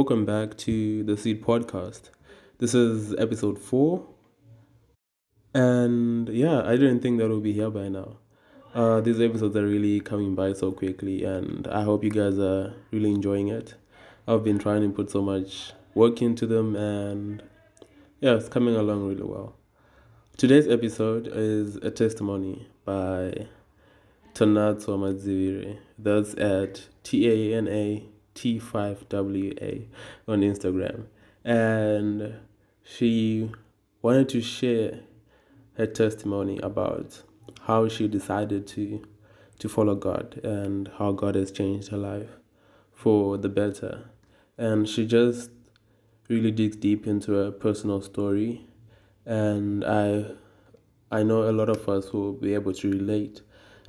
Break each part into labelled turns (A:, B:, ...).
A: welcome back to the Seed Podcast. This is episode four, and yeah, I didn't think that we'll be here by now. Uh, these episodes are really coming by so quickly, and I hope you guys are really enjoying it. I've been trying to put so much work into them, and yeah, it's coming along really well. Today's episode is a testimony by Tanatswa Madzivire. That's at T A N A T5WA on Instagram. And she wanted to share her testimony about how she decided to to follow God and how God has changed her life for the better. And she just really digs deep into her personal story and I I know a lot of us will be able to relate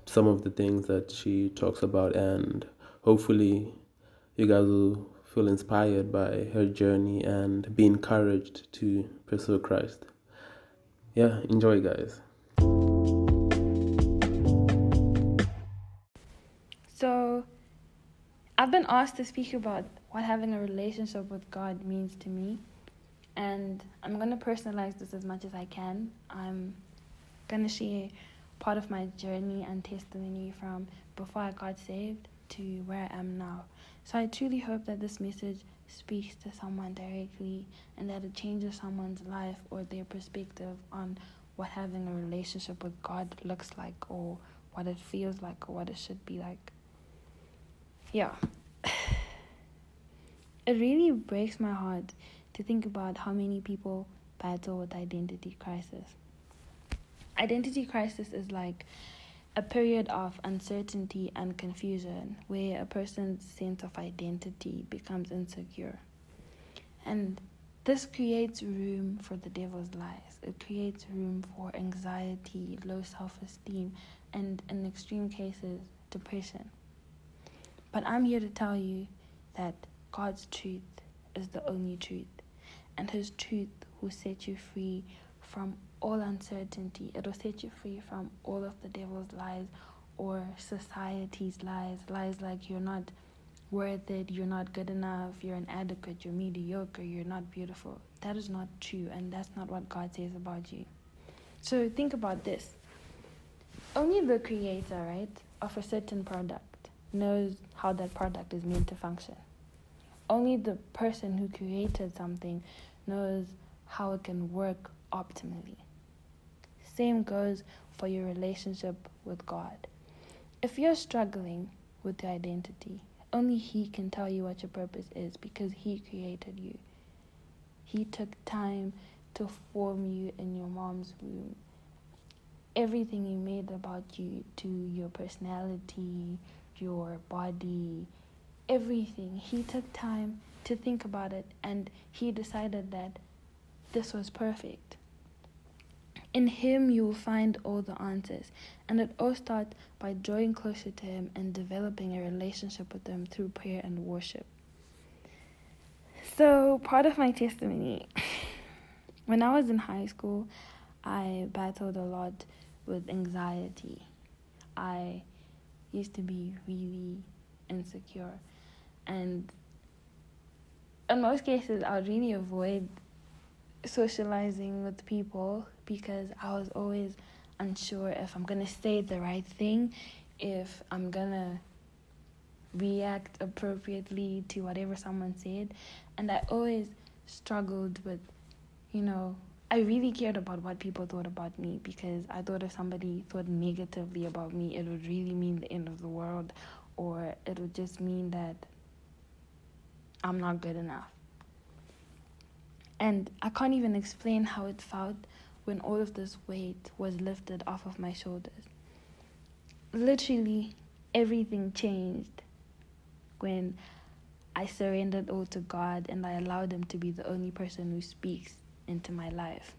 A: to some of the things that she talks about and hopefully you guys will feel inspired by her journey and be encouraged to pursue Christ. Yeah, enjoy, guys.
B: So, I've been asked to speak about what having a relationship with God means to me, and I'm going to personalize this as much as I can. I'm going to share part of my journey and testimony from before I got saved to where I am now. So I truly hope that this message speaks to someone directly and that it changes someone's life or their perspective on what having a relationship with God looks like or what it feels like or what it should be like. Yeah. It really breaks my heart to think about how many people battle with identity crisis. Identity crisis is like a period of uncertainty and confusion where a person's sense of identity becomes insecure. And this creates room for the devil's lies. It creates room for anxiety, low self esteem, and in extreme cases, depression. But I'm here to tell you that God's truth is the only truth, and His truth will set you free from all uncertainty. It'll set you free from all of the devil's lies or society's lies. Lies like you're not worth it, you're not good enough, you're inadequate, you're mediocre, you're not beautiful. That is not true, and that's not what God says about you. So think about this. Only the creator, right, of a certain product knows how that product is meant to function. Only the person who created something knows how it can work optimally. Same goes for your relationship with God. If you're struggling with your identity, only He can tell you what your purpose is because He created you. He took time to form you in your mom's womb. Everything He made about you, to your personality, your body, everything, He took time to think about it and He decided that this was perfect. In Him, you will find all the answers, and it all starts by drawing closer to Him and developing a relationship with Him through prayer and worship. So, part of my testimony when I was in high school, I battled a lot with anxiety. I used to be really insecure, and in most cases, I would really avoid socializing with people because I was always unsure if I'm gonna say the right thing, if I'm gonna react appropriately to whatever someone said. And I always struggled with, you know, I really cared about what people thought about me because I thought if somebody thought negatively about me, it would really mean the end of the world or it would just mean that I'm not good enough. And I can't even explain how it felt when all of this weight was lifted off of my shoulders. Literally, everything changed when I surrendered all to God and I allowed Him to be the only person who speaks into my life.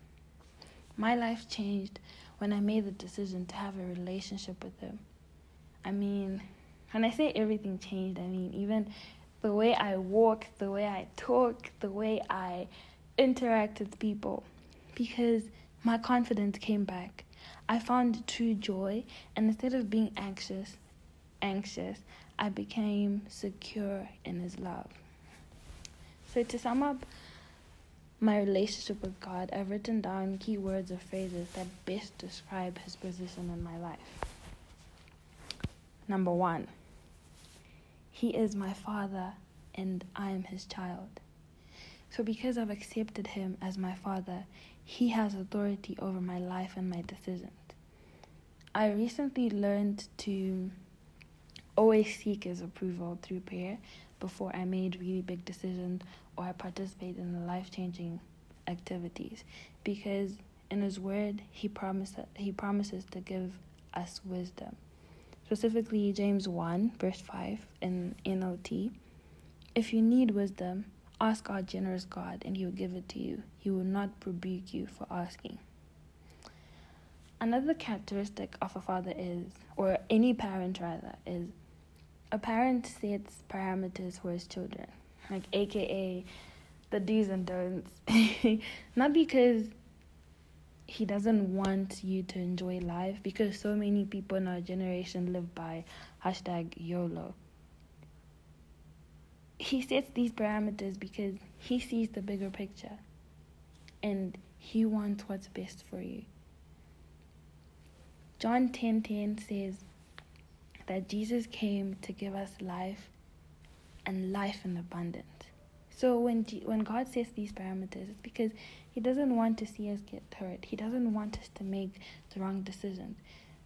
B: My life changed when I made the decision to have a relationship with Him. I mean, when I say everything changed, I mean even the way I walk, the way I talk, the way I interact with people because my confidence came back. I found true joy, and instead of being anxious, anxious, I became secure in His love. So to sum up my relationship with God, I've written down key words or phrases that best describe his position in my life. Number one, he is my father and I am his child. So, because I've accepted him as my father, he has authority over my life and my decisions. I recently learned to always seek his approval through prayer before I made really big decisions or I participate in life changing activities because in his word he promises he promises to give us wisdom. Specifically James 1 verse 5 in NLT. If you need wisdom, Ask our generous God, and He will give it to you. He will not rebuke you for asking. Another characteristic of a father is, or any parent rather, is a parent sets parameters for his children, like AKA the do's and don'ts. not because he doesn't want you to enjoy life, because so many people in our generation live by hashtag YOLO he sets these parameters because he sees the bigger picture and he wants what's best for you. John 10:10 10, 10 says that Jesus came to give us life and life in abundance. So when G- when God sets these parameters, it's because He doesn't want to see us get hurt. He doesn't want us to make the wrong decisions.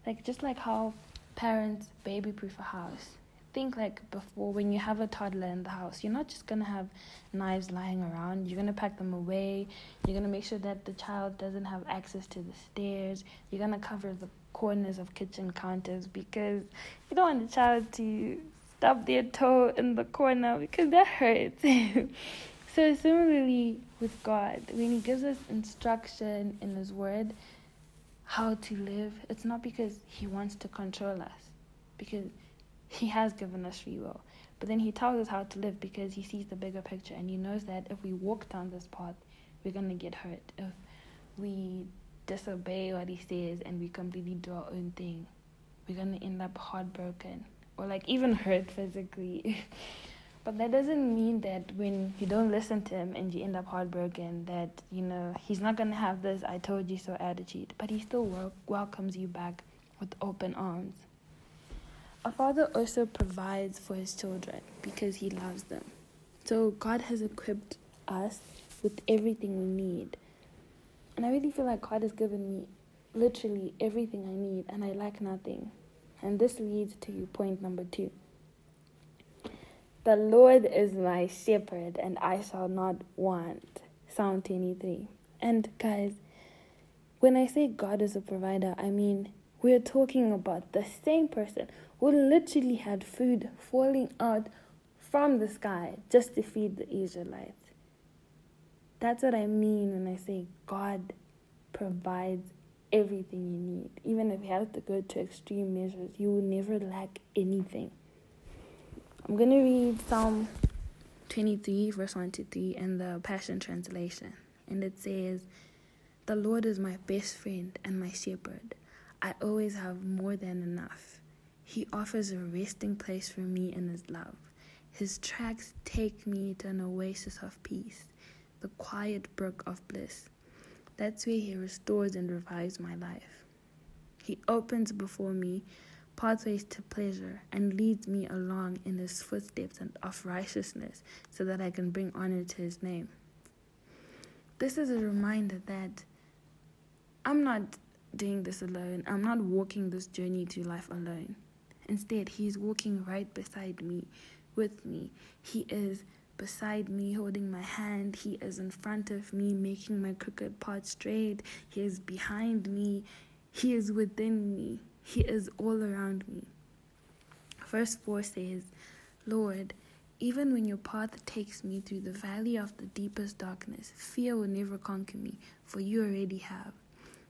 B: Like just like how parents baby-proof a house, think like before when you have a toddler in the house, you're not just gonna have knives lying around. You're gonna pack them away. You're gonna make sure that the child doesn't have access to the stairs. You're gonna cover the corners of kitchen counters because you don't want the child to stub their toe in the corner because that hurts. so similarly with God, when He gives us instruction in His Word how to live, it's not because He wants to control us, because he has given us free will. But then he tells us how to live because he sees the bigger picture and he knows that if we walk down this path, we're going to get hurt. If we disobey what he says and we completely do our own thing, we're going to end up heartbroken or like even hurt physically. but that doesn't mean that when you don't listen to him and you end up heartbroken, that, you know, he's not going to have this I told you so attitude. But he still wel- welcomes you back with open arms. A father also provides for his children because he loves them. So God has equipped us with everything we need. And I really feel like God has given me literally everything I need and I lack nothing. And this leads to point number two. The Lord is my shepherd and I shall not want. Psalm 23. And guys, when I say God is a provider, I mean we're talking about the same person who literally had food falling out from the sky just to feed the Israelites. That's what I mean when I say God provides everything you need. Even if you have to go to extreme measures, you will never lack anything. I'm going to read Psalm 23, verse 1 to 3 in the Passion Translation. And it says, The Lord is my best friend and my shepherd. I always have more than enough. He offers a resting place for me in His love. His tracks take me to an oasis of peace, the quiet brook of bliss. That's where He restores and revives my life. He opens before me pathways to pleasure and leads me along in His footsteps and of righteousness so that I can bring honor to His name. This is a reminder that I'm not doing this alone. I'm not walking this journey to life alone. Instead, He's walking right beside me, with me. He is beside me, holding my hand. He is in front of me, making my crooked path straight. He is behind me. He is within me. He is all around me. Verse 4 says, Lord, even when your path takes me through the valley of the deepest darkness, fear will never conquer me, for you already have.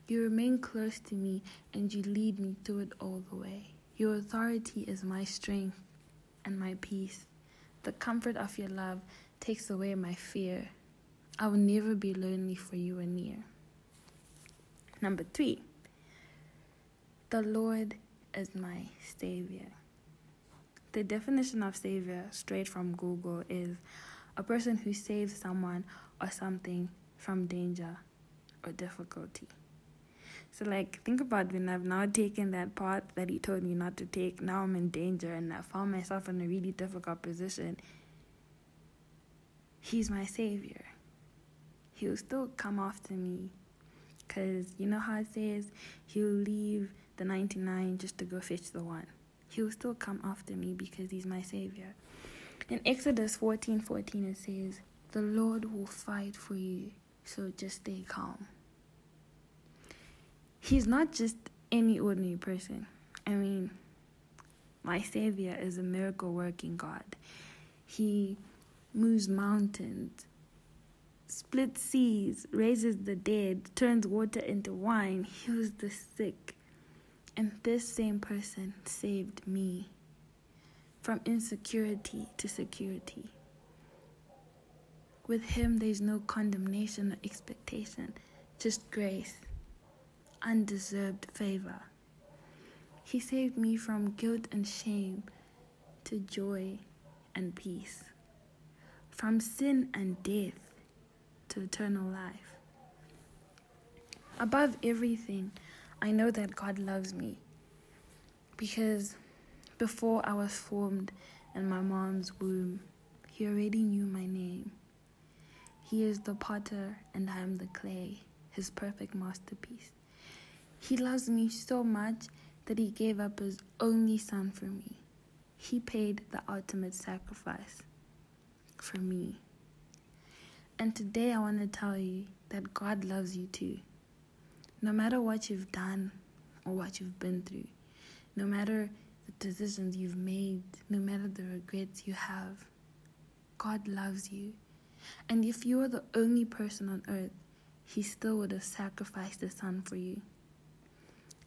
B: You remain close to me and you lead me through it all the way. Your authority is my strength and my peace. The comfort of your love takes away my fear. I will never be lonely for you are near. Number three, the Lord is my Savior. The definition of Savior, straight from Google, is a person who saves someone or something from danger or difficulty. So, like, think about when I've now taken that path that he told me not to take. Now I'm in danger and I found myself in a really difficult position. He's my savior. He'll still come after me. Because you know how it says, he'll leave the 99 just to go fetch the one. He'll still come after me because he's my savior. In Exodus 14 14, it says, The Lord will fight for you, so just stay calm. He's not just any ordinary person. I mean, my Savior is a miracle working God. He moves mountains, splits seas, raises the dead, turns water into wine, heals the sick. And this same person saved me from insecurity to security. With him, there's no condemnation or expectation, just grace, undeserved favor. He saved me from guilt and shame to joy and peace, from sin and death to eternal life. Above everything, I know that God loves me because before I was formed in my mom's womb, He already knew my name. He is the potter and I am the clay, His perfect masterpiece. He loves me so much that He gave up His only Son for me. He paid the ultimate sacrifice for me. And today I want to tell you that God loves you too. No matter what you've done or what you've been through, no matter the decisions you've made, no matter the regrets you have, God loves you. And if you were the only person on earth, He still would have sacrificed His Son for you.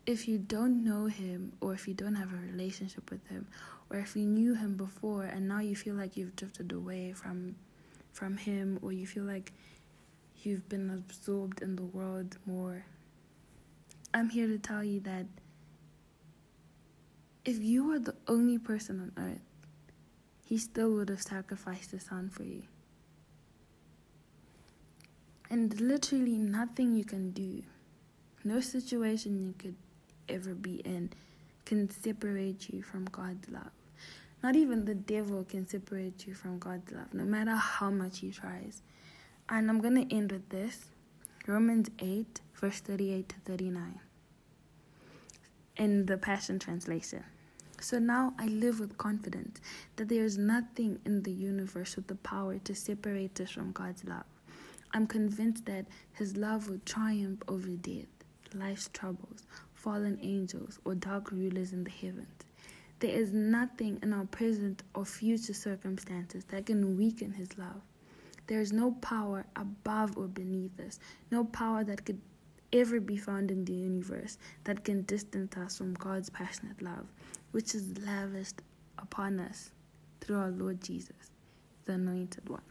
B: If you don't know Him, or if you don't have a relationship with Him, or if you knew Him before and now you feel like you've drifted away from, from Him, or you feel like you've been absorbed in the world more, I'm here to tell you that if you were the only person on earth, he still would have sacrificed his son for you. And literally nothing you can do, no situation you could ever be in, can separate you from God's love. Not even the devil can separate you from God's love, no matter how much he tries. And I'm going to end with this Romans 8, verse 38 to 39 in the Passion Translation. So now I live with confidence that there is nothing in the universe with the power to separate us from God's love. I'm convinced that His love will triumph over death, life's troubles, fallen angels, or dark rulers in the heavens. There is nothing in our present or future circumstances that can weaken His love. There is no power above or beneath us, no power that could ever be found in the universe that can distance us from God's passionate love, which is lavished upon us through our Lord Jesus, the Anointed One.